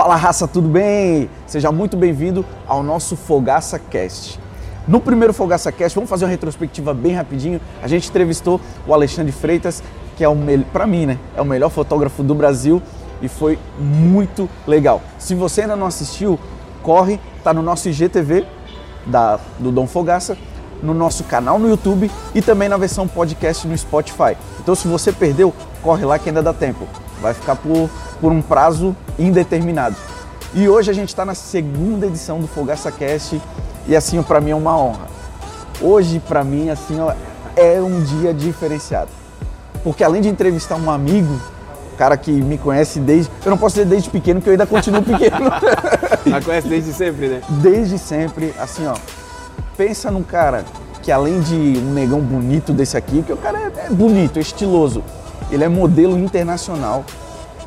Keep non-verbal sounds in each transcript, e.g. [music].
Fala raça, tudo bem? Seja muito bem-vindo ao nosso Fogaça Cast. No primeiro Fogaça Cast, vamos fazer uma retrospectiva bem rapidinho. A gente entrevistou o Alexandre Freitas, que é o para mim, né, é o melhor fotógrafo do Brasil e foi muito legal. Se você ainda não assistiu, corre, tá no nosso IGTV da do Dom Fogaça, no nosso canal no YouTube e também na versão podcast no Spotify. Então, se você perdeu, corre lá que ainda dá tempo. Vai ficar por, por um prazo indeterminado. E hoje a gente está na segunda edição do Fogaça Cast e assim para mim é uma honra. Hoje para mim assim ó, é um dia diferenciado, porque além de entrevistar um amigo, cara que me conhece desde, eu não posso dizer desde pequeno, porque eu ainda continuo pequeno. [laughs] Mas conhece desde sempre, né? Desde sempre, assim ó, pensa num cara que além de um negão bonito desse aqui, porque o cara é, é bonito, é estiloso, ele é modelo internacional.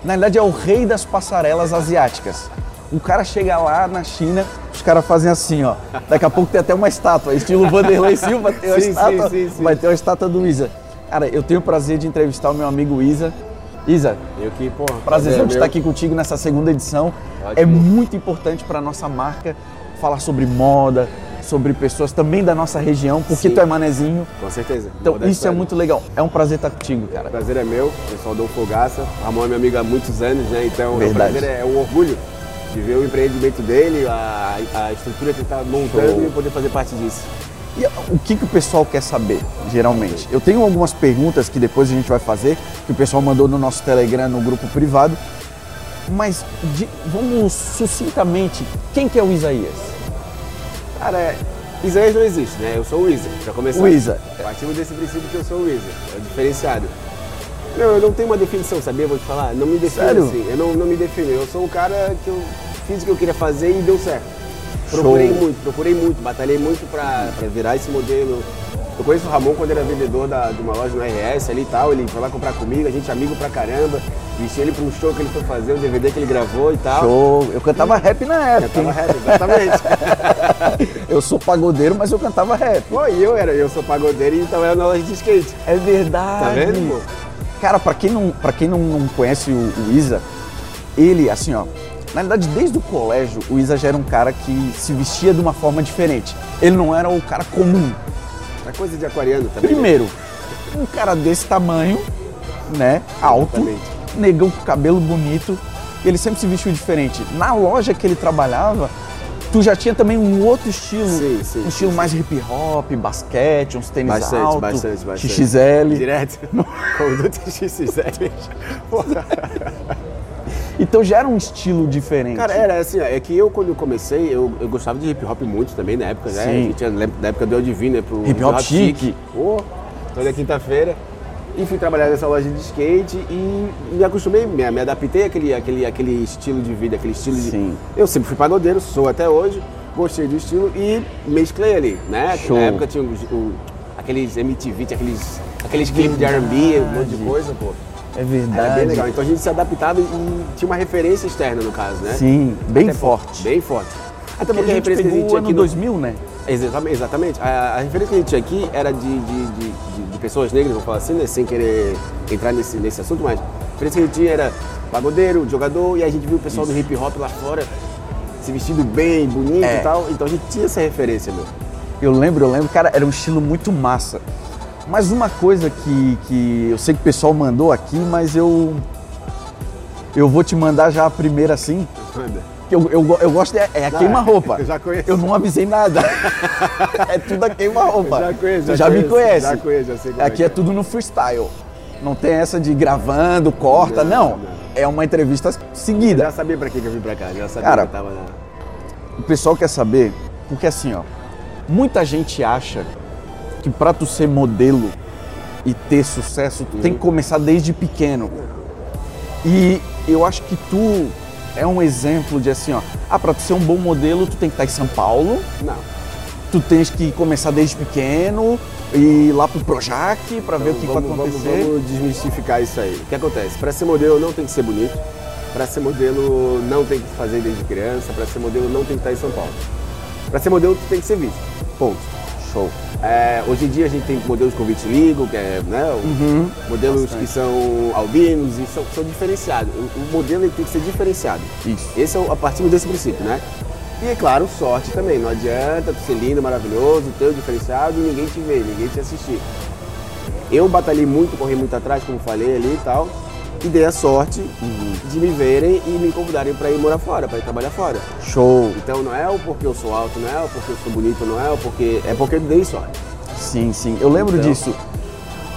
Na verdade é o rei das passarelas asiáticas. O cara chega lá na China, os caras fazem assim, ó. Daqui a pouco tem até uma estátua, estilo Vanderlei Silva, tem uma sim, estátua, sim, sim, vai ter uma estátua do Isa. Cara, eu tenho o prazer de entrevistar o meu amigo Isa. Isa, eu que, prazer é estar aqui contigo nessa segunda edição. Ótimo. É muito importante para nossa marca falar sobre moda, sobre pessoas também da nossa região, porque Sim. tu é manezinho. Com certeza. Então isso é muito legal. É um prazer estar contigo, cara. O prazer é meu, eu sou o Fogaça. Ramon é meu amigo há muitos anos, né? Então Verdade. o prazer é um orgulho de ver o empreendimento dele, a, a estrutura que ele está montando Show. e poder fazer parte disso. E o que, que o pessoal quer saber, geralmente? Eu tenho algumas perguntas que depois a gente vai fazer, que o pessoal mandou no nosso Telegram, no grupo privado. Mas de, vamos sucintamente, quem que é o Isaías? Cara, é, Isaías não existe, né? Eu sou o Isa, já começou. O Isa. Partimos desse princípio que eu sou o Isa, é diferenciado. Não, eu não tenho uma definição, sabia? Vou te falar. Não me defino Sério? assim. Eu não, não me defino. Eu sou um cara que eu fiz o que eu queria fazer e deu certo. Procurei Show. muito, procurei muito, batalhei muito pra, pra virar esse modelo. Eu conheço o Ramon quando ele era vendedor da, de uma loja no RS ali e tal. Ele foi lá comprar comigo, a gente é amigo pra caramba. Vesti ele pra um show que ele foi fazer, um DVD que ele gravou e tal. Show! Eu cantava rap na época. Cantava rap, exatamente. [laughs] eu sou pagodeiro, mas eu cantava rap. Pô, e eu era, eu sou pagodeiro e então era na loja de skate. É verdade. Tá vendo, pô? Cara, para quem não, pra quem não, não conhece o, o, Isa, ele, assim, ó, na verdade, desde o colégio, o Isa já era um cara que se vestia de uma forma diferente. Ele não era o cara comum. É coisa de aquariano também. Né? Primeiro, um cara desse tamanho, né, alto, Exatamente. negão com cabelo bonito, ele sempre se vestiu diferente. Na loja que ele trabalhava, tu já tinha também um outro estilo, sim, sim, um estilo sim, mais hip hop, basquete, uns tênis bastante, altos, bastante, bastante. XXL. Direto. [laughs] Conduta XXL. [laughs] Então já era um estilo diferente. Cara, era assim, é que eu quando eu comecei, eu, eu gostava de hip hop muito também na época, né? Sim. Tinha, na época do Eldivine, né? Pro hip hop chique. Pô, toda quinta-feira. E fui trabalhar nessa loja de skate e me acostumei, me, me adaptei àquele, àquele, àquele estilo de vida, aquele estilo Sim. de. Eu sempre fui pagodeiro, sou até hoje, gostei do estilo e mesclei ali, né? Show. Na época tinha o, o, aqueles MTV, tinha aqueles, aqueles clipes de RB, um monte de coisa, pô. É verdade. Era bem legal. Então a gente se adaptava e tinha uma referência externa no caso, né? Sim, bem Até forte. Bem forte. Até porque, porque a, referência que a gente tinha aqui no 2000, né? Exatamente. exatamente. A, a, referência que a gente tinha aqui era de, de, de, de, de pessoas negras, vamos falar assim, né? Sem querer entrar nesse, nesse assunto, mas a referência que a gente tinha era pagodeiro, jogador, e a gente viu o pessoal Isso. do hip hop lá fora se vestindo bem, bonito é. e tal. Então a gente tinha essa referência, meu. Eu lembro, eu lembro, cara, era um estilo muito massa. Mas uma coisa que, que eu sei que o pessoal mandou aqui, mas eu. Eu vou te mandar já a primeira assim. Manda. Eu, eu, eu gosto de, é a queima-roupa. [laughs] Eu já conheço. Eu não avisei nada. [laughs] é tudo a queima-roupa. Já conheço. Já, já conheço, me conhece. Já conheço, já sei Aqui é, é, tudo no freestyle. Não tem essa de gravando, corta, não. não. não. É uma entrevista seguida. Eu já sabia pra que eu vim pra cá, já sabia Cara, que eu tava na... O pessoal quer saber, porque assim, ó, muita gente acha que para tu ser modelo e ter sucesso, tu uhum. tem que começar desde pequeno. E eu acho que tu é um exemplo de assim, ó, ah, para tu ser um bom modelo, tu tem que estar em São Paulo. Não. Tu tens que começar desde pequeno e ir lá pro Projac para ver o que vamos, vai acontecer. Vamos, vamos desmistificar isso aí. O que acontece? Para ser modelo não tem que ser bonito. Para ser modelo não tem que fazer desde criança. Para ser modelo não tem que estar em São Paulo. Para ser modelo tu tem que ser visto. Ponto. Show. É, hoje em dia a gente tem modelos com vitiligo, que é, né, Uhum. modelos Bastante. que são albinos e são, são diferenciados. O, o modelo tem que ser diferenciado. Isso. Esse é a partir desse princípio, né? E é claro, sorte também. Não adianta tu ser lindo, maravilhoso, ter o diferenciado e ninguém te ver, ninguém te assistir. Eu batalhei muito, corri muito atrás, como falei ali e tal, e dei a sorte de me verem e me convidarem para ir morar fora, para ir trabalhar fora. Show. Então não é o porque eu sou alto, não é o porque eu sou bonito, não é o porque. É porque eu dei sorte. Sim, sim. Eu lembro Então. disso.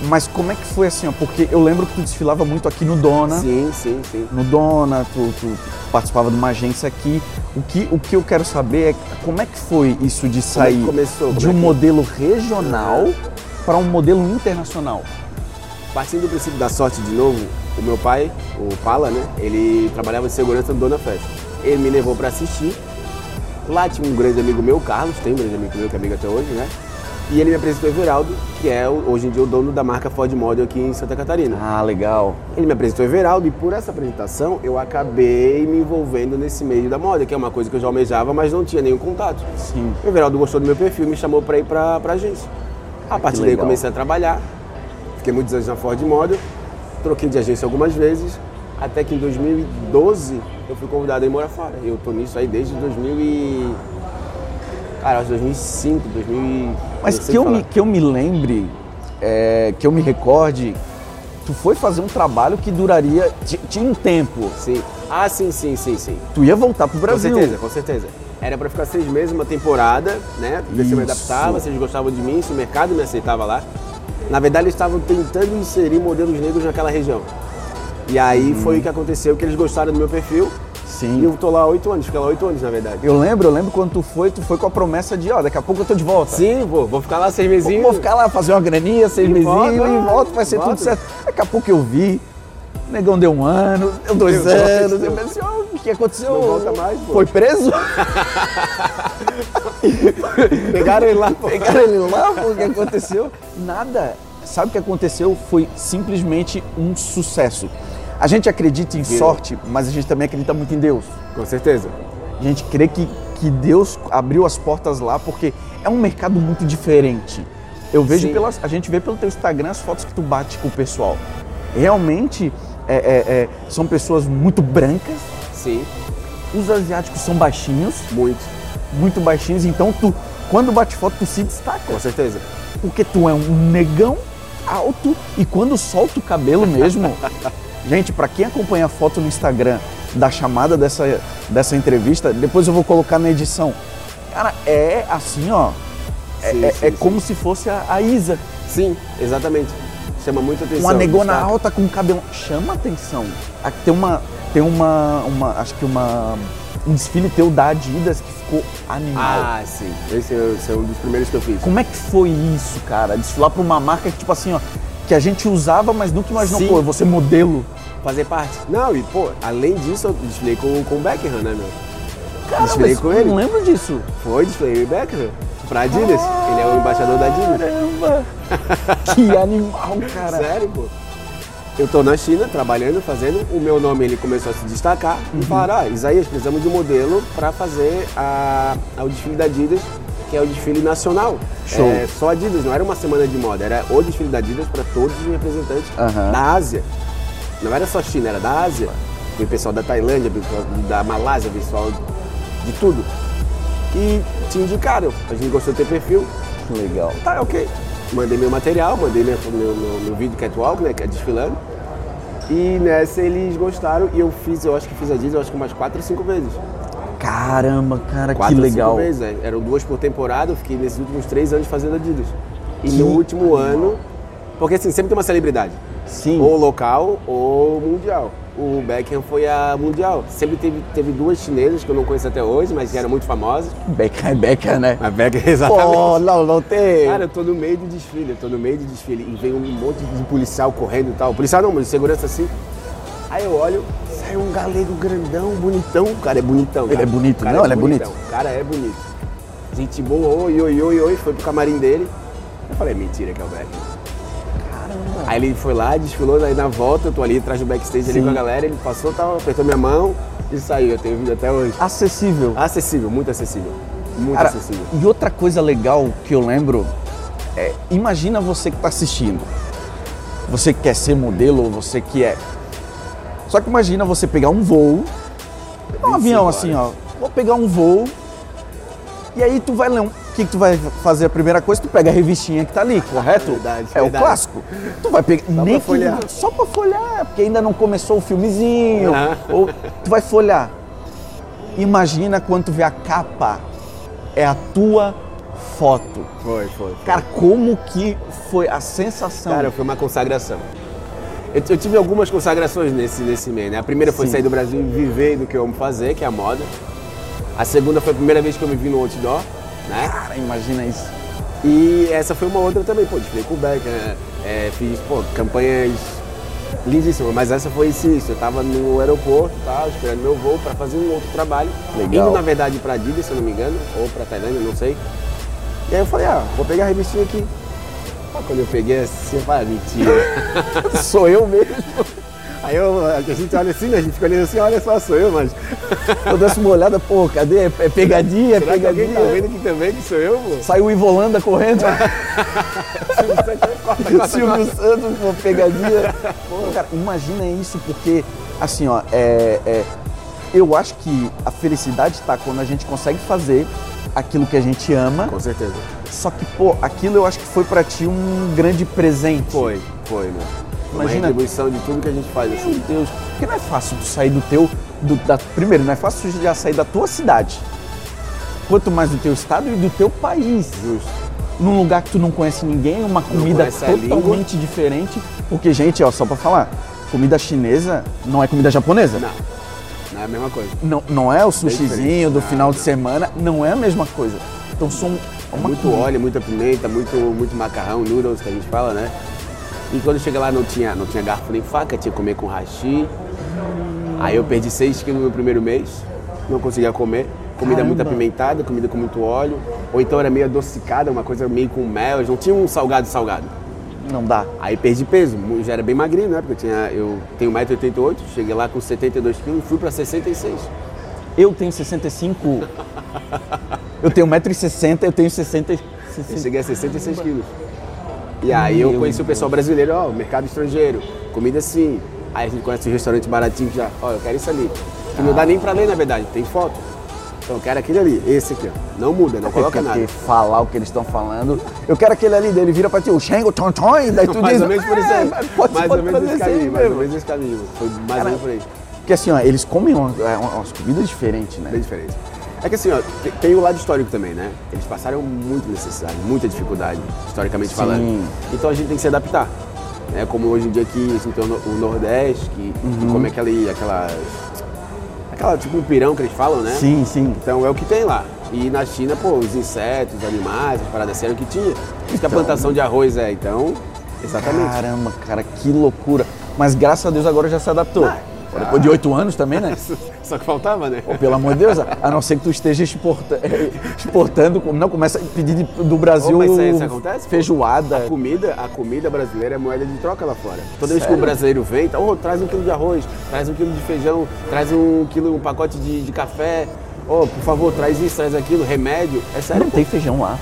Mas como é que foi assim, ó? Porque eu lembro que tu desfilava muito aqui no Dona. Sim, sim, sim. No Dona, tu, tu participava de uma agência aqui. O que, o que eu quero saber é como é que foi isso de Como é sair começou? de Como é um que- modelo regional para um modelo internacional? Partindo do princípio da sorte de novo, o meu pai, o Pala, né? Ele trabalhava de segurança no Dona Festa. Ele me levou para assistir. Lá tinha um grande amigo meu, Carlos, tem um grande amigo meu que é amigo até hoje, né? E ele me apresentou o Everaldo, que é hoje em dia o dono da marca Ford Model aqui em Santa Catarina. Ah, legal. Ele me apresentou o Everaldo e por essa apresentação eu acabei me envolvendo nesse meio da moda, que é uma coisa que eu já almejava, mas não tinha nenhum contato. Sim. O Everaldo gostou do meu perfil e me chamou para ir para a agência. A partir daí eu comecei a trabalhar, fiquei muitos anos na Ford Model, troquei de agência algumas vezes, até que em 2012 eu fui convidado a ir morar fora. Eu tô nisso aí desde 2000 e... Cara, acho 2005, 2000 e- Mas que eu, falar. me, que eu me lembre, é, que eu me recorde, tu foi fazer um trabalho que duraria. ti- Tinha um tempo. Sim. Ah, sim, sim, sim, sim. Tu ia voltar pro Brasil. Com certeza, com certeza. Era pra ficar seis meses, uma temporada, né? Ver se eu me adaptava, se eles gostavam de mim, se o mercado me aceitava lá. Na verdade, eles estavam tentando inserir modelos negros naquela região. E aí Uhum. foi o que aconteceu, que eles gostaram do meu perfil. Sim. E eu tô lá há oito anos, fiquei lá oito anos, na verdade. Eu lembro, eu lembro quando tu foi, tu foi com a promessa de, ó, daqui a pouco eu tô de volta. Sim, vou, vou ficar lá seis mesinhos. Vou ficar lá, fazer uma graninha, seis E mesinhos volta, e volto, vai ser tudo certo. Daqui a pouco eu vi, o negão deu um ano, deu dois Deu dois, anos, eu pensei, ó, o que aconteceu? Não volta mais, pô. Foi preso? [laughs] Pegaram ele lá, pô. Pegaram ele lá, pô, o que aconteceu? Nada. Sabe o que aconteceu? Foi simplesmente um sucesso. A gente acredita em sorte, mas a gente também acredita muito em Deus. Com certeza. A gente crê que, que Deus abriu as portas lá porque é um mercado muito diferente. Eu vejo Sim. pelas, a gente vê pelo teu Instagram as fotos que tu bate com o pessoal. Realmente é, é, é, são pessoas muito brancas. Sim, Os asiáticos são baixinhos, muito. muito baixinhos. Então tu, quando bate foto, tu se destaca. Com certeza. Porque tu é um negão alto e quando solta o cabelo mesmo. [laughs] gente, pra quem acompanha a foto no Instagram da chamada dessa, dessa entrevista, depois eu vou colocar na edição. Cara, é assim, ó. É, Sim, é- sim, é sim. como se fosse a, a Isa. Sim, exatamente. Chama muita atenção. Uma negona destaca. alta com cabelo. Chama atenção. Aqui tem uma. Tem uma. uma acho que uma. Um desfile teu da Adidas que ficou animal. Ah, sim. Esse é, esse é um dos primeiros que eu fiz. Como é que foi isso, cara? Desfilar pra uma marca que, tipo assim, ó, que a gente usava, mas nunca imaginou, Sim. pô, ser modelo. fazer parte. Não, e pô, além disso, eu desfilei com, com o Beckham, né, meu? Cara, Desfilei com eu ele. não lembro disso. Foi, desfilei o Beckham. Pra Adidas. Ele é o embaixador da Adidas. Caramba! [laughs] que animal, cara. Sério, pô. Eu tô na China, trabalhando, fazendo. O meu nome, ele começou a se destacar. Uhum. E falaram, ah, Isaías, precisamos de um modelo pra fazer a, a- o desfile da Adidas, que é o desfile nacional. Show. É, só Adidas, não era uma semana de moda, era o desfile da Adidas para todos os representantes Aham. da Ásia. Não era só China, era da Ásia. Veio pessoal da Tailândia, pessoal da Malásia, pessoal de tudo. E te indicaram. A gente gostou do teu perfil. Legal. Tá, ok. Mandei meu material, mandei meu, meu, meu, meu vídeo catwalk, né, que é desfilando. E nessa eles gostaram e eu fiz, eu acho que fiz a Disney, eu acho que umas quatro ou cinco vezes. Caramba, cara, Quatro que ou legal. cinco vezes, né? Eram duas por temporada, eu fiquei nesses últimos três anos fazendo Adidas. E Que no último ano, porque assim, sempre tem uma celebridade. Sim. Ou local ou mundial. O Beckham foi a mundial. Sempre teve, teve duas chinesas que eu não conheço até hoje, mas que eram muito famosas. Beca é Beca, né? A Beckham, [laughs] exatamente. Pô, não, não tem. Cara, eu tô no meio do desfile, eu tô no meio do desfile e vem um monte de policial correndo e tal. Policial não, mas de segurança assim. Aí eu olho, sai um galego grandão, bonitão. O cara é bonitão. Ele cara. é bonito, cara não, ele é bonitão. O cara é bonito. Gente boa, oi, oi, oi, oi, foi pro camarim dele. Eu falei, mentira que é o Beckham. Aí ele foi lá, desfilou, aí na volta eu tô ali atrás do backstage ali com a galera, ele passou, tal, apertou minha mão e saiu. Eu tenho vídeo até hoje. Acessível. Acessível, muito acessível. Muito Cara, acessível. E outra coisa legal que eu lembro é, imagina você que está assistindo. Você que quer ser modelo, ou você que é. Só que imagina você pegar um voo, um avião horas. assim, ó. Vou pegar um voo. E aí tu vai ler um. O que, que tu vai fazer? A primeira coisa, tu pega a revistinha que tá ali, correto? Verdade, é verdade. o clássico. Tu vai pegar. pra nem que- folhear. só pra folhear, porque ainda não começou o filmezinho. Aham. Ou tu vai folhear. Imagina quando tu vê a capa. É a tua foto. Foi, foi. Cara, como que foi a sensação? Cara, foi uma consagração. Eu, eu tive algumas consagrações nesse, nesse meio, né? A primeira foi Sim. sair do Brasil e viver do que eu amo fazer, que é a moda. A segunda foi a primeira vez que eu me vi no outdoor, né? Cara, imagina isso. E essa foi uma outra também, pô, desfilei com o Beck, né? É, fiz, pô, campanhas lindíssimas, mas essa foi isso, isso. Eu tava no aeroporto, tá, esperando meu voo para fazer um outro trabalho. Legal. Indo, na verdade, pra Adidas, se eu não me engano, ou pra Tailândia, não sei. E aí eu falei, ah, vou pegar a revistinha aqui. Ah, quando eu peguei assim, eu falei, ah, mentira. [laughs] Sou eu mesmo. Aí eu, a gente olha assim, né? A gente fica olhando assim, olha só, sou eu, mas. [laughs] Eu dei uma olhada, pô, cadê? É é pegadinha, é Será que alguém pegadinha. tá vendo aqui também que sou eu, pô? Saiu o Ivolanda correndo. [laughs] Corta, o [laughs] corta, Silvio Santos, pô, pegadinha. Pô, cara, imagina isso, porque, assim, ó, é, é, eu acho que a felicidade tá quando a gente consegue fazer aquilo que a gente ama, Com certeza. só que, pô, aquilo eu acho que foi pra ti um grande presente. Foi, foi, meu. Imagina- Uma retribuição de tudo que a gente faz, Meu assim. Deus, porque não é fácil tu sair do teu. do- da- primeiro, não é fácil já sair da tua cidade. Quanto mais do teu estado e do teu país. Justo. Num lugar que tu não conhece ninguém, uma comida totalmente diferente. Porque, gente, ó, só pra falar, comida chinesa não é comida japonesa. Não, não é a mesma coisa. Não, não é o diferente. sushizinho do Não, final de não. semana, não é a mesma coisa. Então são uma Muito óleo, muita pimenta, muito, muito macarrão, noodles que a gente fala, né? E quando chega lá não tinha, não tinha garfo nem faca, tinha que comer com hashi. Aí eu perdi 6 quilos no primeiro mês, não conseguia comer. Comida muito Caramba. apimentada, comida com muito óleo. Ou então era meio adocicada, uma coisa meio com mel, eles não tinha um salgado salgado. Não dá. Aí perdi peso, já era bem magrinho, né? Porque eu, tinha, eu tenho 1,88m, cheguei lá com 72 quilos e fui pra 66. Eu tenho 65. [laughs] eu tenho 1,60m, eu tenho 60. Eu 60 cheguei a 66 quilos. E aí eu conheci o pessoal brasileiro, ó, mercado estrangeiro, comida assim. Aí a gente conhece o restaurante baratinho que já, ó, eu quero isso ali. Que não dá nem pra ler, na verdade, tem foto. Então eu quero aquele ali, esse aqui, ó. Não muda, não coloca nada. falar o que eles estão falando. Eu quero aquele ali dele, vira pra ti, o Shengo Ton Ton, e daí tu [laughs] mais diz. ou menos por isso "É, aí. Pode, mais pode ou menos esse caminho, mais ou menos esse caminho. Foi mais ou menos por aí. Porque assim, ó, eles comem umas, é, umas comidas diferentes, né? Bem diferente. É que assim, ó, te- tem o lado histórico também, né? Eles passaram muita necessidade, muita dificuldade, historicamente Sim. falando. Então a gente tem que se adaptar. Né? Como hoje em dia aqui tem o no- o Nordeste, que, Uhum. que come aquela, aquela. Aquela, tipo um pirão que eles falam, né? Sim, sim. Então é o que tem lá. E na China, pô, os insetos, os animais, as paradas assim, era o que tinha. Isso que a Então- plantação de arroz é, então. Exatamente. Caramba, cara, que loucura. Mas graças a Deus agora já se adaptou. Ah, Depois de oito anos também, né? [laughs] Só que faltava, né? Pô, pelo amor de Deus, a não ser que tu esteja exporta- exportando, não começa a pedir do Brasil Ô, mas isso isso acontece, feijoada. A comida, a comida brasileira é moeda de troca lá fora. Toda vez que Sério? o brasileiro vem, tá, "Ô, traz um quilo de arroz, traz um quilo de feijão, traz um quilo, um pacote de, de café. Ô, por favor, traz isso, traz aquilo, remédio. É sério, Não pô. tem feijão lá.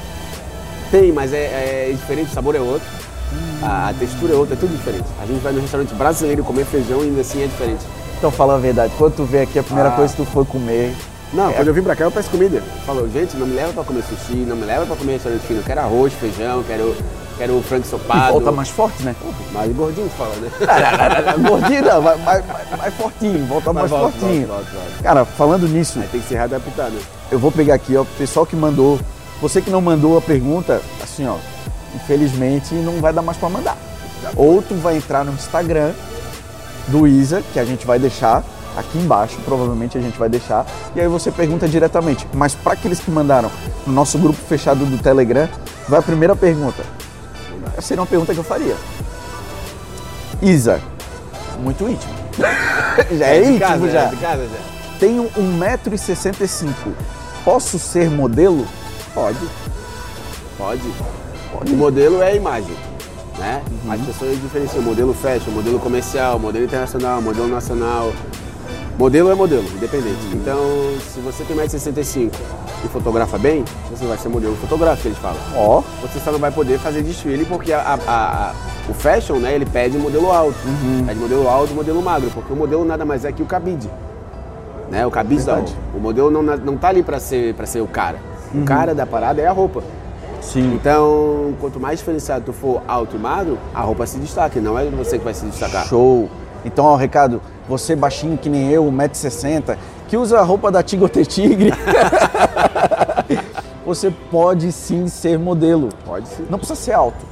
Tem, mas é, é diferente, o sabor é outro. A, a textura é outra, é tudo diferente. A gente vai no restaurante brasileiro comer feijão e ainda assim é diferente. Então fala a verdade, quando tu vê aqui, a primeira Ah. coisa que tu foi comer. Não, É. quando eu vim pra cá eu peço comida. Falou, gente, não me leva pra comer sushi, não me leva pra comer restaurante fino. Eu quero arroz, feijão, quero, quero frango E ensopado. volta mais forte, né? Mais gordinho que fala, né? [laughs] Gordinho não, vai- vai- mais fortinho, volta mais volta, fortinho. volta, volta, volta. Cara, falando nisso, Aí tem que se readaptar, né? eu vou pegar aqui, ó, o pessoal que mandou. Você que não mandou a pergunta, assim, ó, infelizmente não vai dar mais pra mandar. Ou tu vai entrar no Instagram do Isa, que a gente vai deixar aqui embaixo, provavelmente a gente vai deixar, e aí você pergunta diretamente. Mas para aqueles que mandaram no nosso grupo fechado do Telegram, vai a primeira pergunta. Essa seria uma pergunta que eu faria. Isa, muito íntimo. [laughs] já é, de íntimo casa, já. É de casa já. Tenho 1,65m. Posso ser modelo? Pode. Pode. O modelo é a imagem, né? Uhum. As pessoas diferenciam modelo fashion, modelo comercial, modelo internacional, modelo nacional. Modelo é modelo, independente. Então, se você tem mais de 65 e fotografa bem, você vai ser modelo fotográfico, eles falam. Ó, Você só não vai poder fazer desfile porque a- a- a- o fashion, né, ele pede modelo alto. Uhum. Pede modelo alto e modelo magro, porque o modelo nada mais é que o cabide. Né? O cabide da Verdade. roupa. O modelo não, não tá ali para ser, pra ser o cara. Uhum. O cara da parada é a roupa. Sim. Então, quanto mais diferenciado tu for alto e magro, a roupa se destaca, não é você que vai se destacar. Show. Então, ó, Ricardo, você baixinho que nem eu, 1,60m, que usa a roupa da Tigote Tigre, [laughs] você pode sim ser modelo. Pode sim. Não precisa ser alto.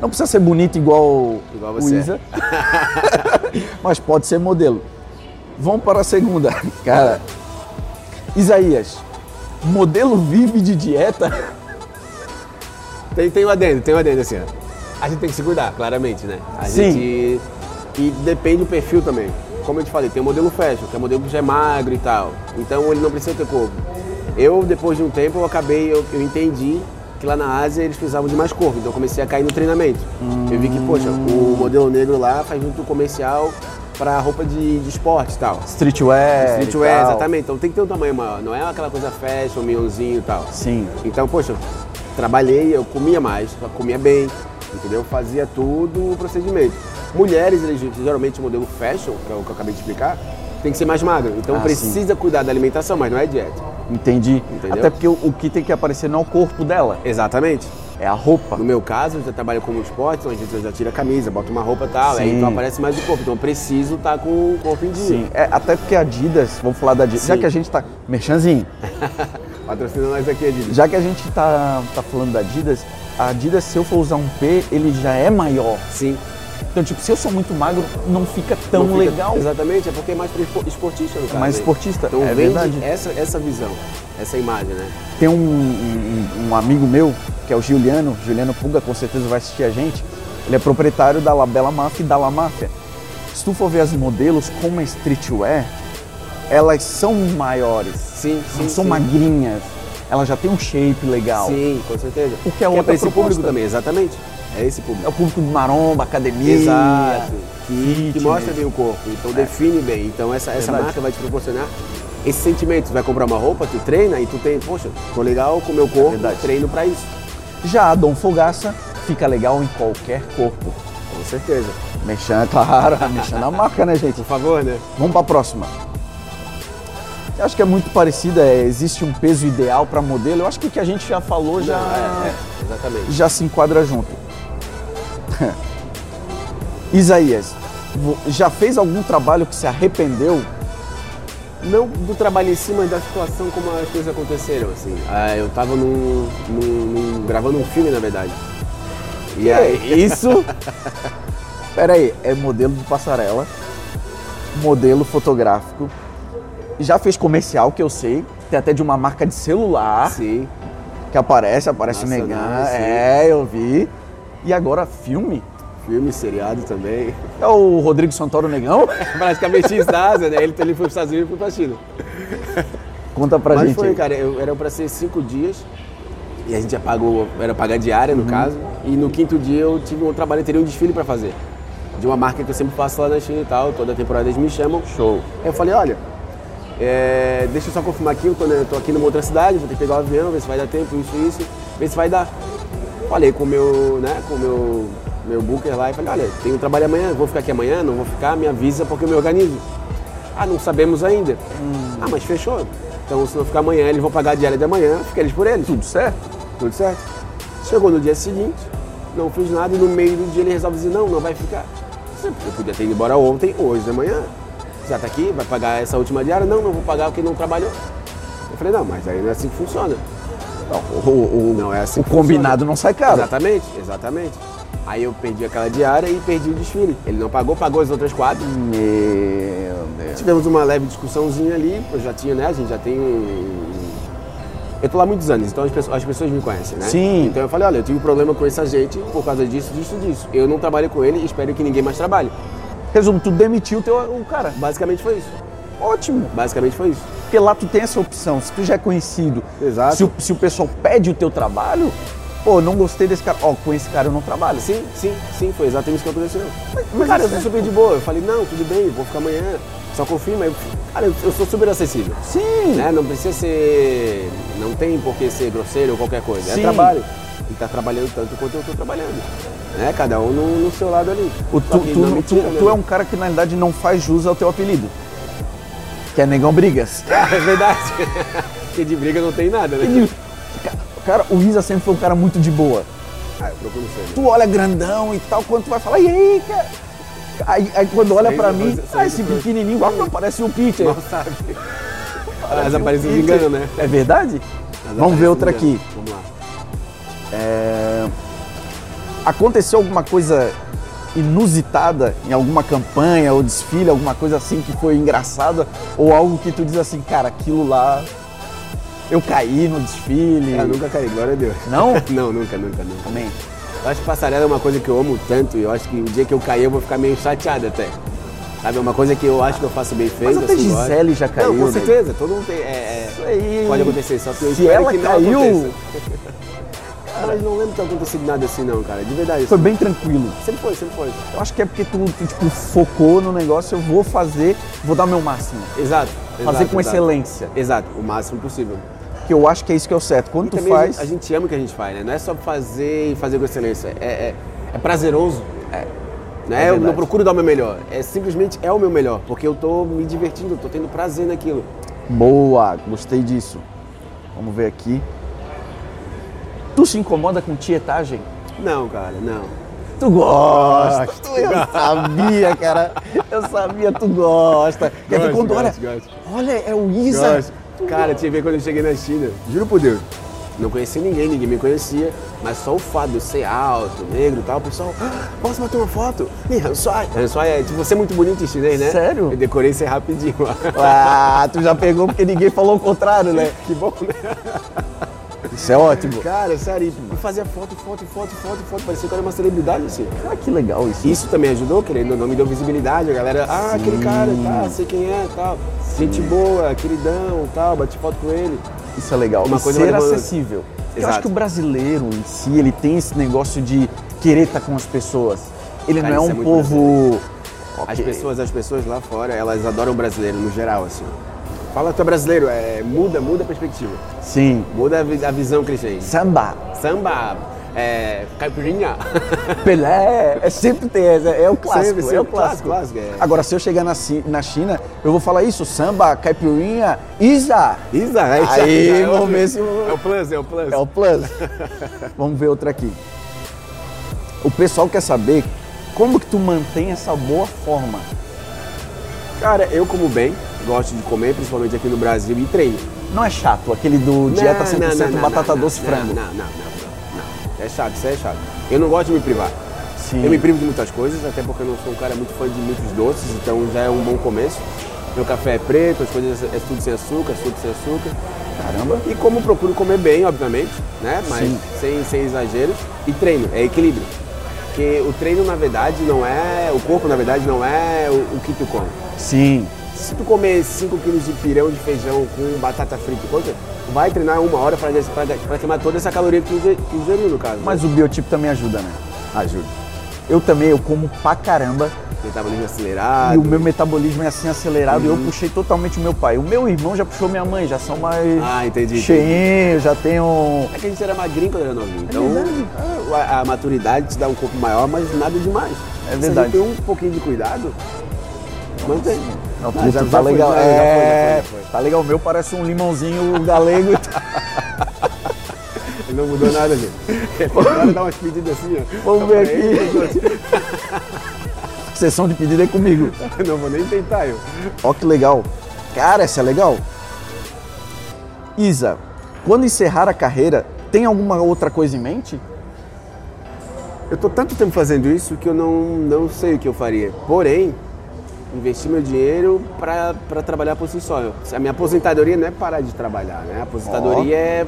Não precisa ser bonito igual, Igual o você é. Isa. [laughs] Mas pode ser modelo. Vamos para a segunda. Cara, Isaías, modelo vive de dieta? Tem, tem um adendo, tem um adendo assim, ó. A gente tem que se cuidar, claramente, né? A Sim. gente. E depende do perfil também. Como eu te falei, tem o modelo fashion, que é o modelo que já é magro e tal. Então ele não precisa ter corpo. Eu, depois de um tempo, eu acabei, eu, eu entendi que lá na Ásia eles precisavam de mais corpo. Então eu comecei a cair no treinamento. Eu vi que, poxa, o modelo negro lá faz muito comercial para roupa de, de esporte e tal. Streetwear. Streetwear, exatamente. Então tem que ter um tamanho maior. Não é aquela coisa fashion, mionzinho e tal. Sim. Então, poxa, trabalhei, eu comia mais, eu comia bem, entendeu? Fazia tudo o procedimento. Mulheres, eles, geralmente, o modelo fashion, que é o que eu acabei de explicar, tem que ser mais magro. Então Ah, precisa cuidar da alimentação, mas não é dieta. Entendi. Entendeu? Até porque o, o que tem que aparecer não é o corpo dela, Exatamente. é a roupa. No meu caso, eu já trabalho como esporte, então a gente já tira a camisa, bota uma roupa e tal, Sim. aí então aparece mais o corpo. Então eu preciso estar com o corpo em dia. Sim, é, até porque a Adidas, vamos falar da Adidas, já Sim. que a gente tá. Merchanzinho, [laughs] Patrocina nós aqui, Adidas. já que a gente tá, tá falando da Adidas, a Adidas, se eu for usar um P, ele já é maior. Sim. Então, tipo, se eu sou muito magro, não fica tão Não fica- legal. Exatamente, é porque é mais esportista no caso. Mais né? esportista, Então é verdade. Essa, essa visão, essa imagem, né? Tem um, um- um amigo meu, que é o Juliano, Juliano Puga, com certeza vai assistir a gente. Ele é proprietário da Labela Máfia e da La Máfia. Se tu for ver as modelos como a streetwear, elas são maiores, Sim, sim. são sim. magrinhas. Elas já têm um shape legal. Sim, com certeza. Porque é Que outra pra esse proposta. público também, exatamente. É esse É público. o público de maromba, academia. Exato. Que, que mostra bem o corpo, então define bem. Então essa, essa Verdade. marca vai te proporcionar esse sentimento. Tu vai comprar uma roupa, tu treina e tu tem, poxa, tô legal com o meu corpo, verdade. treino pra isso. Já a Dom Fogaça fica legal em qualquer corpo. Com certeza. Mexendo, claro, [laughs] mexendo a marca, né, gente? Por favor, né? Vamos para a próxima. Eu acho que é muito parecida, é, existe um peso ideal para modelo. Eu acho que o que a gente já falou já, Não, é, é, já se enquadra junto. [laughs] Isaías, já fez algum trabalho que se arrependeu? Não do trabalho em si, mas da situação como as coisas aconteceram, assim. Ah, eu tava num, num- num- gravando um filme, na verdade. E aí, isso? [laughs] Pera aí, é modelo de passarela, modelo fotográfico. Já fez comercial, que eu sei. Tem até de uma marca de celular sim, que aparece, aparece Nossa, não, sim. É, eu vi. E agora filme? filme, seriado também. É o Rodrigo Santoro Negão? [laughs] Praticamente isso da Ásia, né? Ele, ele foi para os Estados Unidos e foi para a China. Conta pra Mas gente. foi, aí. cara, eu, era para ser cinco dias e a gente já pagou, era pagar diária no caso. E no quinto dia eu tive um trabalho, eu teria um desfile para fazer. De uma marca que eu sempre faço lá na China e tal, toda temporada eles me chamam. Show. Aí eu falei, olha, é, deixa eu só confirmar aqui, eu tô, né, tô aqui numa outra cidade, vou ter que pegar o avião, ver se vai dar tempo, isso e isso, ver se vai dar. Falei com o meu, né, com meu, meu booker lá e falei, olha, um trabalho amanhã, vou ficar aqui amanhã, não vou ficar, me avisa porque eu me organizo. Ah, não sabemos ainda. Ah, mas fechou. Então se não ficar amanhã, eles vão pagar a diária de amanhã, fica eles por eles. Tudo certo? Tudo certo. Chegou no dia seguinte, não fiz nada e no meio do dia ele resolve dizer, não, não vai ficar. Eu podia ter ido embora ontem, hoje de manhã. Já tá aqui, vai pagar essa última diária? Não, não vou pagar porque não trabalhou. Eu falei, não, mas aí não é assim que funciona. Não, o, o- Não é assim o combinado funciona. não sai caro. Exatamente, exatamente. Aí eu perdi aquela diária e perdi o desfile. Ele não pagou, pagou as outras quatro. Meu Deus. Tivemos uma leve discussãozinha ali, eu já tinha, né? A gente já tem um. Eu tô lá há muitos anos, então as pessoas, as pessoas me conhecem, né? Sim. Então eu falei, olha, eu tive um problema com esse agente por causa disso, disso, disso. Eu não trabalho com ele e espero que ninguém mais trabalhe. Resumo, tu demitiu o teu, o cara. Basicamente foi isso. Ótimo. Basicamente foi isso. Porque lá tu tem essa opção. Se tu já é conhecido, Exato. Se, o, se o pessoal pede o teu trabalho, pô, não gostei desse cara, ó, com esse cara eu não trabalho. Sim, sim, sim, foi exatamente isso que aconteceu. mas cara, eu sou é- super de boa. Eu falei, não, tudo bem, vou ficar amanhã. Só confirma. Eu, cara, eu, eu sou super acessível. Sim. Né? Não precisa ser. Não tem por que ser grosseiro ou qualquer coisa. Sim. É trabalho. E tá trabalhando tanto quanto eu tô trabalhando. Né? Cada um no, no seu lado ali. O, tu, que tu, não tu- tu é um cara que na realidade não faz jus ao teu apelido. Que é Negão Brigas. [laughs] É verdade. Porque de briga não tem nada, né? Cara, o Isa sempre foi um cara muito de boa. Ah, eu procuro ser. né? Tu olha grandão e tal, quando tu vai falar, e aí, cara? Aí, aí quando olha pra mim, ah, esse pequenininho, ah, parece um pitcher. Mal sabe. As aparências enganam, né? É verdade? Vamos ver outra aqui. Vamos lá. É, Aconteceu alguma coisa inusitada em alguma campanha ou desfile, alguma coisa assim que foi engraçada? Ou algo que tu diz assim, cara, aquilo lá, eu caí no desfile. Ah, nunca caí, glória a Deus. Não? [laughs] Não, nunca, nunca, nunca. Amém. Eu acho que passarela é uma coisa que eu amo tanto e eu acho que o dia que eu cair eu vou ficar meio chateado até. Sabe, é uma coisa que eu acho que eu faço bem feito. Mas até assim. Gisele já caiu, Não, com né? certeza, todo mundo tem. É, é, Isso aí. pode acontecer, só que eu Se ela que caiu-. Mas não lembro de ter acontecido nada assim não, cara. De verdade. Foi assim. bem tranquilo. Sempre foi, sempre foi. Eu acho que é porque tu, tu, tipo, focou no negócio, eu vou fazer, vou dar o meu máximo. Exato. Fazer exato, com exato. excelência. Exato, o máximo possível. Que eu acho que é isso que é o certo. Quando E tu faz. a gente ama o que a gente faz, né? Não é só fazer e fazer com excelência. É, é, é prazeroso. É. Né? É eu não procuro dar o meu melhor. É simplesmente é o meu melhor, porque eu tô me divertindo, eu tô tendo prazer naquilo. Boa, gostei disso. Vamos ver aqui. Tu se incomoda com tietagem? Não, cara, não. Tu gosta. Tu, eu sabia, cara. Eu sabia, tu gosta. Quer ver Gosto, quando olha. gosto, gosto. Olha, é o Isa. Gosto. Cara, tinha ver quando eu cheguei na China. Juro por Deus. Não conhecia ninguém, ninguém me conhecia, mas só o fato de eu ser alto, negro e tal, o pessoal, "Ah, posso bater uma foto? Hansuai é tipo, você é muito bonito em chinês, né? Sério? Eu decorei isso rapidinho. Ah, tu já pegou porque ninguém falou o contrário, né? que bom, né? Isso é ótimo. Cara, sério, e fazia foto, foto, foto, foto, foto, parecia que eu era uma celebridade, assim. Ah, que legal isso. Isso também ajudou, querendo ou não, me deu visibilidade. A galera, ah, aquele cara, tá, sei quem é, tal. Gente boa, queridão, tal, bati foto com ele. Isso é legal. Uma e coisa ser acessível. Eu Exato. acho que o brasileiro em si, ele tem esse negócio de querer estar com as pessoas. Ele Cara, não é um é povo. As Ok. pessoas, as pessoas lá fora, elas adoram o brasileiro no geral, assim. Fala tu é brasileiro, é, muda, muda a perspectiva. Sim. Muda a, vi- a visão que eles têm. Samba, Samba, é, caipirinha. [laughs] Pelé, é sempre tem essa, é o clássico, Sempre, é o sempre, clássico. clássico, clássico, é. Agora, se eu chegar na, na China, eu vou falar isso, samba, caipirinha, Isa. Isa, aí, Aí, já é vamos ver se... É o plus, é o plus. É o plus. [laughs] Vamos ver outra aqui. O pessoal quer saber como que tu mantém essa boa forma. Cara, eu como bem, gosto de comer, principalmente aqui no Brasil, e treino. Não é chato, aquele do dieta 100% batata não, doce não, frango. Não, não, não, não, não. É chato, isso é chato. Eu não gosto de me privar. Sim. Eu me privo de muitas coisas, até porque eu não sou um cara muito fã de muitos doces, então já é um bom começo. Meu café é preto, as coisas é tudo sem açúcar, tudo sem açúcar. Caramba. E como procuro comer bem, obviamente, né? Mas Sim. sem, sem exageros. E treino, é equilíbrio. Porque o treino, na verdade, não é. O corpo, na verdade, não é o, o que tu come. Sim. Se tu comer 5 quilos de pirão de feijão com batata frita e coisa, tu vai treinar uma hora para queimar toda essa caloria que ingeriu, no caso. Mas o biotipo também ajuda, né? ajuda. Eu também, eu como pra caramba. Metabolismo acelerado. E o meu metabolismo é assim acelerado. E eu puxei totalmente o meu pai. O meu irmão já puxou minha mãe, já são mais Ah, entendi. cheinhos, já tenho. É que a gente era magrinho quando era novinho. Então, É verdade. a, a maturidade te dá um corpo maior, mas nada demais. É Se a verdade. gente tem um pouquinho de cuidado, mantém. Não, já tá foi, legal. já foi, é, foi, foi. tá legal. O meu parece um limãozinho galego. Ele não mudou nada, gente. Agora dá umas pedidas assim, ó. Vamos ver aqui. Sessão de pedido aí comigo. [laughs] Não vou nem tentar, eu. Ó que legal. Cara, essa é legal. Isa, quando encerrar a carreira, tem alguma outra coisa em mente? Eu tô tanto tempo fazendo isso que eu não, não sei o que eu faria. Porém, investir meu dinheiro para trabalhar por si só. A minha aposentadoria não é parar de trabalhar, né? A aposentadoria é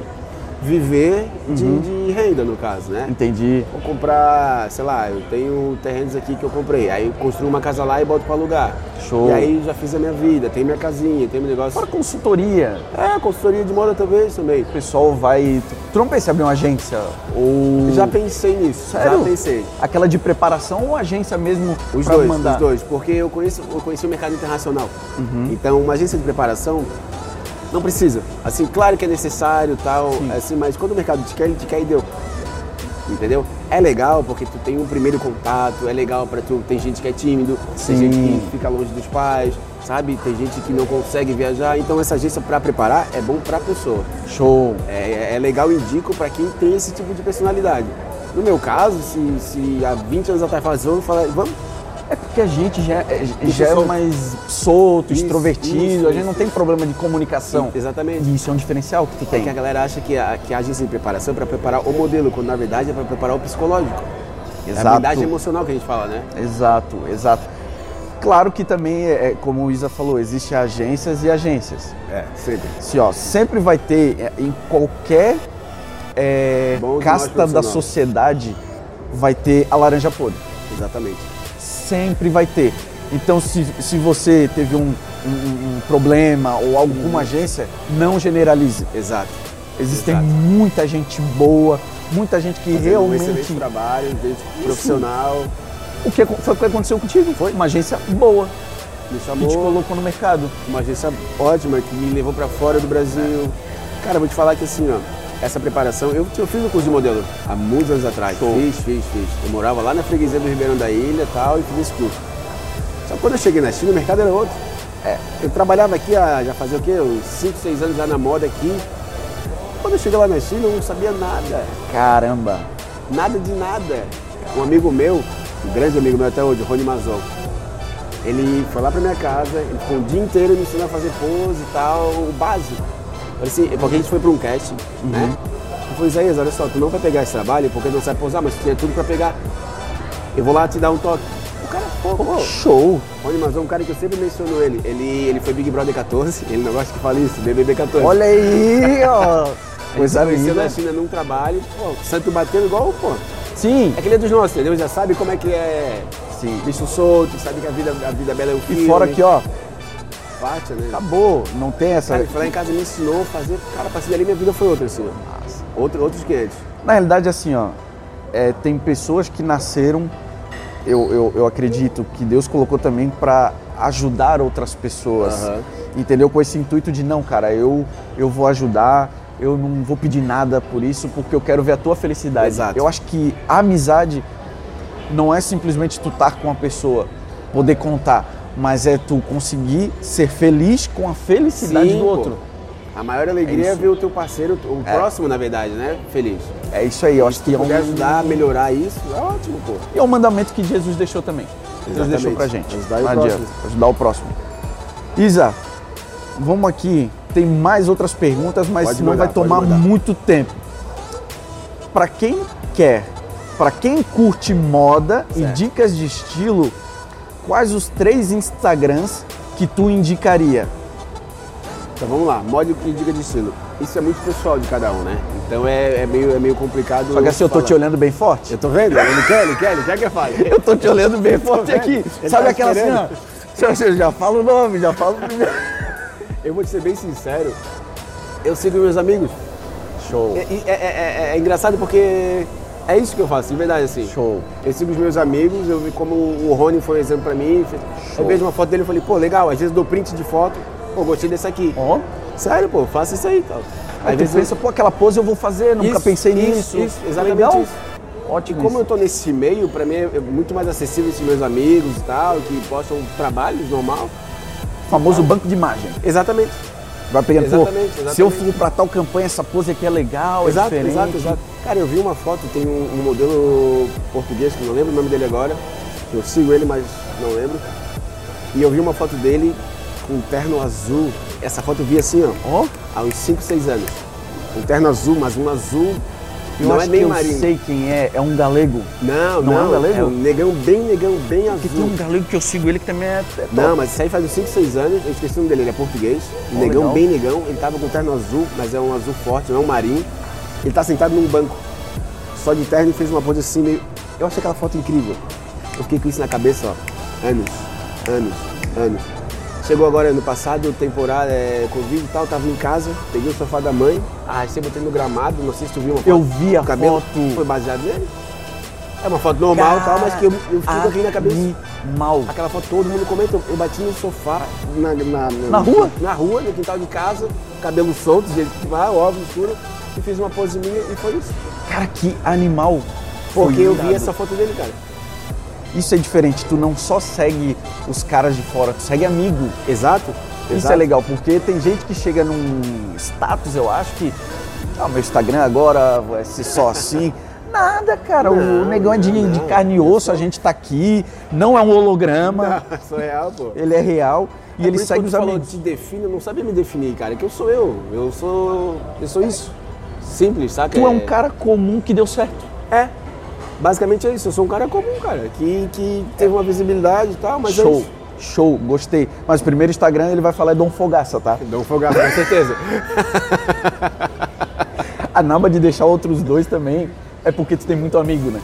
viver de, de renda, no caso, né? Entendi. Vou comprar, sei lá, eu tenho terrenos aqui que eu comprei. Aí eu construo uma casa lá e boto pra alugar. Show. E aí já fiz a minha vida, tem minha casinha, tem meu negócio. Fora consultoria. É, consultoria de moda talvez também. O pessoal vai. Tu não pensa em abrir uma agência? Ou. Já pensei nisso, Sério? já pensei. Aquela de preparação ou agência mesmo Os dois, mandar? os dois, porque eu conheço, eu conheci o mercado internacional. Uhum. Então, uma agência de preparação não precisa. Assim, claro que é necessário, tal, assim, mas quando o mercado te quer, ele te quer e deu. Entendeu? É legal porque tu tem um primeiro contato, é legal pra tu, tem gente que é tímido, Sim. tem gente que fica longe dos pais, sabe? Tem gente que não consegue viajar, então essa agência pra preparar é bom pra pessoa. Show. É, é legal, indico pra quem tem esse tipo de personalidade. No meu caso, se, se há 20 anos atrás falasse, vamos falar, vamos, É porque a gente já, é- já é mais solto, Isso, extrovertido, isso, a gente não tem problema de comunicação. exatamente. E isso é um diferencial que É tem. que a galera acha que a, que a agência de preparação é para preparar o modelo, quando na verdade é para preparar o psicológico. É a Exato. habilidade emocional que a gente fala, né? Exato, exato. Claro que também, é, como o Isa falou, existem agências e agências. É, sempre. Assim, ó, sempre vai ter é, em qualquer é, casta da sociedade vai ter a laranja podre. Exatamente. Sempre vai ter. Então, se, se você teve um, um- um problema ou algo com uma agência, não generalize. Exato. Existem Exato. muita gente boa, muita gente que Fazendo um excelente realmente. trabalho, gente profissional, O que foi o que aconteceu contigo? Foi uma agência boa me que te chamou, colocou no mercado. uma agência ótima que me levou para fora do Brasil. Cara, vou te falar que assim, ó, essa preparação, eu, eu fiz um curso de modelo há muitos anos atrás. Show. Fiz, fiz, fiz. Eu morava lá na freguesia do Ribeirão da Ilha e tal, e fiz esse curso. Só que quando eu cheguei na China, o mercado era outro. É, eu trabalhava aqui há, já fazia o quê? Uns 5, 6 anos já na moda aqui. Quando eu cheguei lá na China, eu não sabia nada. Caramba! Nada de nada. Um amigo meu, um grande amigo meu até hoje, Rony Mazon, ele foi lá pra minha casa, ele ficou o dia inteiro me ensinando a fazer pose e tal, o básico. Eu Assim, porque a gente foi pra um casting, né? Eu falei, Isaías, olha só, tu não vai pegar esse trabalho porque não sabe posar, mas tu tinha tudo pra pegar. Eu vou lá te dar um toque. O cara, pô, pô, Show! Rony Mazon, um cara que eu sempre menciono ele. Ele, ele foi Big Brother 14, [laughs] ele não gosta que fale isso, BBB 14. Olha aí, ó! [laughs] Coisa Coisa conheceu na linda. China num trabalho, pô, santo batendo igual, pô. Sim, É que ele é dos nossos, entendeu? Já sabe como é que é sim. bicho solto, sabe que a vida, a vida bela é o filme. E fora que, ó, Bate, né? acabou, não tem essa. Cara, foi lá em casa me ensinou a fazer. Cara, a partir dali minha vida foi outra, assim. Outro, outros 500. Na realidade, assim, ó, é, tem pessoas que nasceram, eu, eu, eu acredito que Deus colocou também para ajudar outras pessoas, Aham. entendeu? Com esse intuito de não, cara, eu, eu vou ajudar, eu não vou pedir nada por isso, porque eu quero ver a tua felicidade. Exato. Eu acho que a amizade não é simplesmente tu estar com a pessoa, poder contar, mas é tu conseguir ser feliz com a felicidade Sim, do pô. outro. A maior alegria É é, ver o teu parceiro, o É. próximo, na verdade, né? Feliz. É isso aí, eu acho que é um, ajudar a melhorar isso, é ótimo, pô. E é um mandamento que Jesus deixou também. Jesus Exatamente. deixou pra gente. Ajudar o adianta, próximo. Ajudar o próximo. Isa, vamos aqui. Tem mais outras perguntas, mas Pode senão mandar, vai tomar muito tempo. Pra quem quer, pra quem curte moda e Certo. dicas de estilo, quais os três Instagrams que tu indicaria? Então vamos lá, modo e dica de estilo. Isso é muito pessoal de cada um, né? Então é, é meio, é meio complicado. Só que assim, eu tô falar. te olhando bem forte. Eu tô vendo? Ele quer, ele quer, ele quer que eu fale. [laughs] Eu tô te olhando bem forte aqui. Ele Sabe tá aquela assim, ó. esperando. Eu já falo o nome, já falo o primeiro. [laughs] Eu vou te ser bem sincero, eu sigo meus amigos. Show. É, é- é- é- é engraçado porque é isso que eu faço, de verdade, assim. Show. Eu sigo os meus amigos, eu vi como o Rony foi um exemplo pra mim. Show. Eu vejo uma foto dele e falei, pô, legal, às vezes dou print de foto, pô, gostei dessa aqui. Ó. Sério, pô, faça isso aí tal. Aí Às vezes pensa, pô, aquela pose eu vou fazer, nunca Isso, pensei isso, nisso. isso, exatamente Legal. isso. Ótimo. E como eu tô nesse meio, pra mim é muito mais acessível esses meus amigos e tal, que postam trabalhos normal. famoso banco de imagem. Exatamente. Vai pegando, Exatamente, exatamente. se eu for pra tal campanha, essa pose aqui é legal, Exato, é diferente. exato, exato. Cara, eu vi uma foto, tem um, um modelo português, que não lembro o nome dele agora, eu sigo ele, mas não lembro. E eu vi uma foto dele com um terno azul. Essa foto eu vi assim, ó, Ó, há uns 5, 6 anos. Um terno azul, mas um azul. Eu não acho é que bem eu marinho. sei quem é, é um galego. Não, Não não, é um galego? É um negão bem negão, bem Porque tem azul. um galego que eu sigo ele que também é, é. Não, mas isso aí faz uns 5, 6 anos, eu esqueci o nome dele, ele é português, Ó, negão, legal. bem negão, ele tava com terno azul, mas é um azul forte, não é um marinho. Ele tá sentado num banco, só de terno e fez uma pose assim meio. Eu achei aquela foto incrível. Eu fiquei com isso na cabeça, ó. Anos, anos, anos. Chegou agora ano passado, temporada, é, Covid e tal, tava em casa, peguei o sofá da mãe, arrastei, botei no gramado, não sei se tu viu uma foto. Eu vi a cabelo foto. foi baseado nele. É uma foto normal e tal, mas que eu, eu fico aqui na cabeça. Mal. Aquela foto todo mundo comenta, eu bati no sofá, na, na, Na rua? Na rua, no quintal de casa, cabelo solto, do jeito que vai, óculos escuro, e fiz uma pose minha e foi isso. Cara, que animal. Porque eu vi essa foto dele, cara. Isso é diferente, tu não só segue os caras de fora, tu segue amigo. Exato. Isso exato. é legal, porque tem gente que chega num status, eu acho que. Ah, meu Instagram agora vai ser só [laughs] assim. Nada, cara. o Não, negão é de, não, de carne e osso, a gente tá aqui, não é um holograma, Não, sou real, pô. ele é real e É ele isso segue os tu falou amigos. te define, eu não sabia me definir, cara. Que eu sou eu. Eu sou. Eu sou isso. Simples, saca? Tu é um cara comum que deu certo. É. Basicamente é isso. Eu sou um cara comum, cara. Que, que teve uma visibilidade e tal, mas é show, isso. show, gostei. Mas o primeiro Instagram ele vai falar é Dom Fogaça, tá? Dá um folgado, com certeza. [laughs] A naba de deixar outros dois também é porque tu tem muito amigo, né?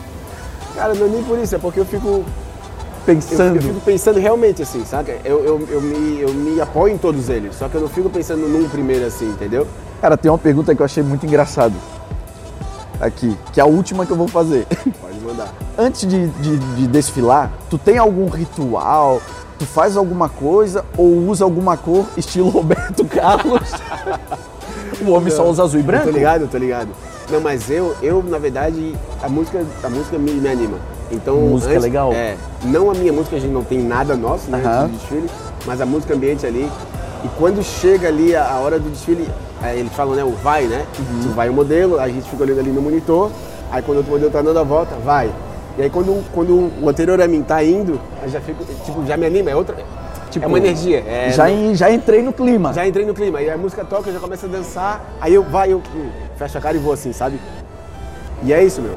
Cara, não é nem por isso, é porque eu fico Eu, Pensando. eu fico pensando realmente assim, saca? Eu, eu, eu, me, eu me apoio em todos eles, só que eu não fico pensando num primeiro assim, entendeu? Cara, tem uma pergunta que eu achei muito engraçado. Aqui, que é a última que eu vou fazer. [laughs] Mandar. Antes de, de- de desfilar, tu tem algum ritual? Tu faz alguma coisa ou usa alguma cor estilo [laughs] Roberto Carlos? [laughs] o homem só usa azul e Eu branco? tô ligado, tô ligado. Não, mas eu, eu na verdade, a música, a música me, me anima. Então, Música é legal. É, não a minha música, a gente não tem nada nosso, né, antes do desfile, mas a música ambiente ali. E quando chega ali a, a hora do desfile, aí eles falam, né, o vai, né? Uhum. Tu vai o modelo, a gente fica olhando ali no monitor, aí quando o outro modelo tá dando a volta, vai. E aí quando, quando o anterior a mim tá indo, aí já fico, tipo, já me anima, é outra. Tipo, é uma energia. É, já, em- já entrei no clima. já entrei no clima, aí a música toca, eu já começo a dançar, aí eu vai, eu fecho a cara e vou assim, sabe? E é isso, meu.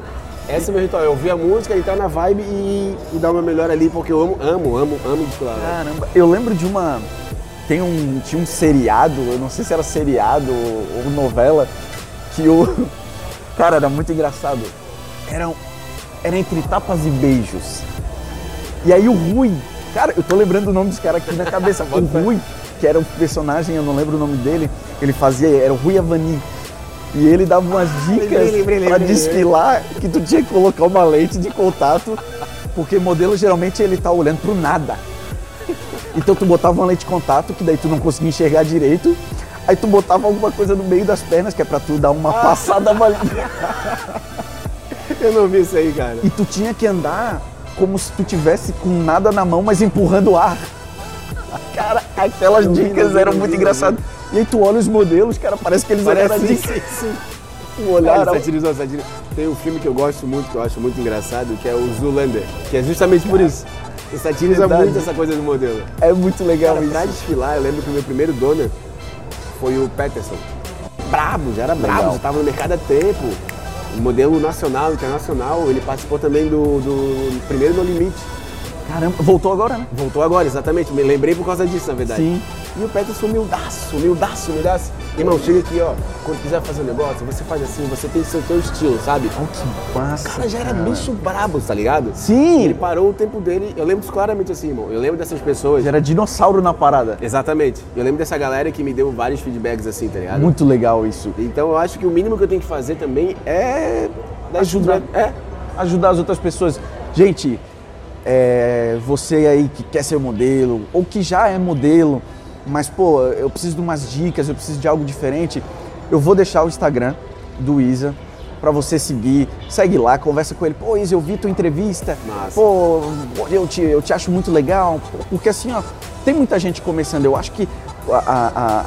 Esse é o meu ritual, eu ouvir a música, entrar na vibe e, e dar meu melhor ali, porque eu amo, amo, amo, amo desfilar. Caramba, eu lembro de uma. Tem um, tinha um seriado, eu não sei se era seriado ou, ou novela, que o. Cara, era muito engraçado. Era, era entre tapas e beijos. E aí o Rui, cara, eu tô lembrando o nome dos caras aqui na cabeça. [laughs] o Rui, que era o personagem, eu não lembro o nome dele, ele fazia, era o Rui Avani. E ele dava umas dicas lembrei, pra lembrei. desfilar que tu tinha que colocar uma lente de contato, porque modelo geralmente ele tá olhando pro nada. Então tu botava uma lente de contato, que daí tu não conseguia enxergar direito. Aí tu botava alguma coisa no meio das pernas, que é pra tu dar uma passada maligna. Eu não vi isso aí, cara. E tu tinha que andar como se tu tivesse com nada na mão, mas empurrando o ar. Cara, aquelas Não vi, dicas não vi, eram não muito vi, engraçadas. E aí tu olha os modelos, cara, parece que eles eram Parece de... sim, sim. O olhar Cara, satirizou, satirizou. Tem um filme que eu gosto muito, que eu acho muito engraçado, que é o Zoolander, que é justamente por isso. E satiriza Verdade. muito essa coisa do modelo. É muito legal Cara, isso. pra desfilar, eu lembro que o meu primeiro dono foi o Peterson. Brabo, já era brabo, Legal. já estava no mercado há tempo. Modelo nacional, internacional, ele participou também do, do primeiro No Limite. Caramba, voltou agora, né? Voltou agora, exatamente. Me lembrei por causa disso, na verdade. Sim. E o Peterson, humildaço, humildaço, humildaço. Irmão, chega aqui, ó. Quando quiser fazer um negócio, você faz assim, você tem seu teu estilo, sabe? Olha que massa. O cara já era bicho brabo, tá ligado? Sim. Ele parou o tempo dele. Eu lembro claramente assim, irmão. Eu lembro dessas pessoas. Já era dinossauro na parada. Exatamente. Eu lembro dessa galera que me deu vários feedbacks assim, tá ligado? Muito legal isso. Então eu acho que o mínimo que eu tenho que fazer também é. dar Ajudar. É. Ajudar as outras pessoas. Gente, é, você aí que quer ser modelo, ou que já é modelo, mas pô, eu preciso de umas dicas, eu preciso de algo diferente, eu vou deixar o Instagram do Isa pra você seguir. Segue lá, conversa com ele. Pô, Isa, eu vi tua entrevista. Massa. Pô, eu te, eu te acho muito legal. Porque assim, ó, tem muita gente começando. Eu acho que a,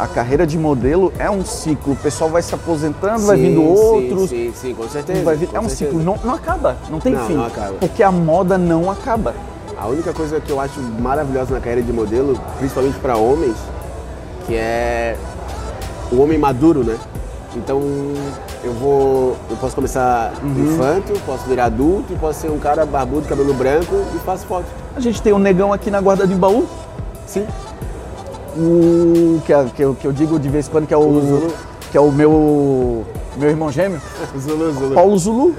a, a carreira de modelo é um ciclo. O pessoal vai se aposentando, vai Sim, vindo sim, outros. Sim, sim, com certeza. Vai vir- com é um certeza. ciclo, não, não acaba, não tem Não, fim. não acaba. Porque a moda não acaba. A única coisa que eu acho maravilhosa na carreira de modelo, principalmente para homens, que é o homem maduro, né? Então eu vou, eu posso começar Uhum. infanto, posso virar adulto, e posso ser um cara barbudo, cabelo branco e faço foto. A gente tem um negão aqui na guarda de baú, Sim. o que, é- que, eu, que eu digo de vez em quando que é o, O Zulu. que é o meu, meu irmão gêmeo, [laughs] Zulu, Zulu. Paulo Zulu.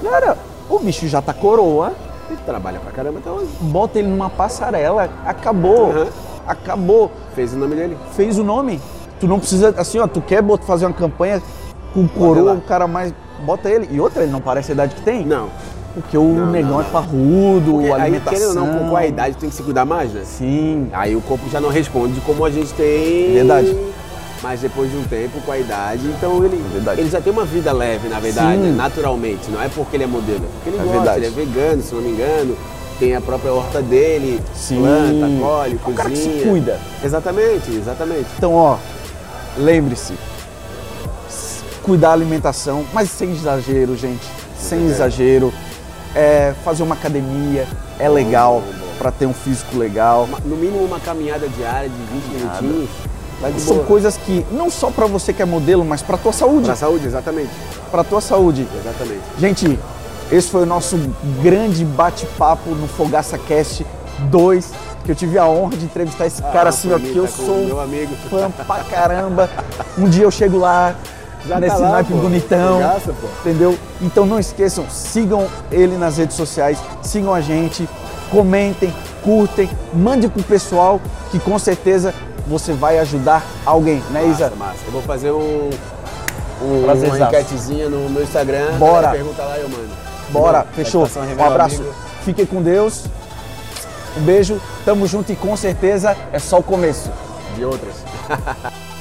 Cara, o bicho já tá coroa, Ele trabalha pra caramba até hoje. bota ele numa passarela, acabou. Uhum. Acabou. Fez o nome dele. Fez o nome. Tu não precisa, assim, ó, tu quer fazer uma campanha com coroa, o cara mais. Bota ele. E outra, ele não parece a idade que tem. Não. Porque o Não, negão não, é não. parrudo, Porque a aí, alimentação. querendo ou não, com qual a idade tem que se cuidar mais, né? Sim. Aí o corpo já não responde como a gente tem. Verdade. Mas depois de um tempo, com a idade, então ele, Verdade. ele já tem uma vida leve, na verdade, né? naturalmente. Não é porque ele é modelo, é porque ele É gosta, verdade. ele é vegano, se não me engano. Tem a própria horta dele, Sim. planta, colhe, É um cara que se cozinha. cuida. Exatamente, exatamente. Então, ó, lembre-se, cuidar da alimentação, mas sem exagero, gente. Sem É. exagero. É, fazer uma academia é legal pra ter um físico legal. No mínimo uma caminhada diária de 20 minutinhos. São boa. coisas que não só pra você que é modelo, mas pra tua saúde, Pra saúde, exatamente. pra tua saúde. Exatamente. Gente, esse foi o nosso grande bate-papo no Fogaça Cast 2, que eu tive a honra de entrevistar esse cara assim, ó, que eu sou meu amigo. fã pra caramba. Um dia eu chego lá, Já tá nesse lá, naipe pô. bonitão, Fogaça, pô. entendeu? Então não esqueçam, sigam ele nas redes sociais, sigam a gente, comentem, curtem, mande pro pessoal, que com certeza você vai ajudar alguém, né Isa? Massa, massa. Eu vou fazer um, um, uma enquetezinha no meu Instagram. Bora. Pergunta lá eu mando. Bora, fechou. Um abraço. amigo. Fiquem com Deus. Um beijo, tamo junto e com certeza é só o começo. De outras. [laughs]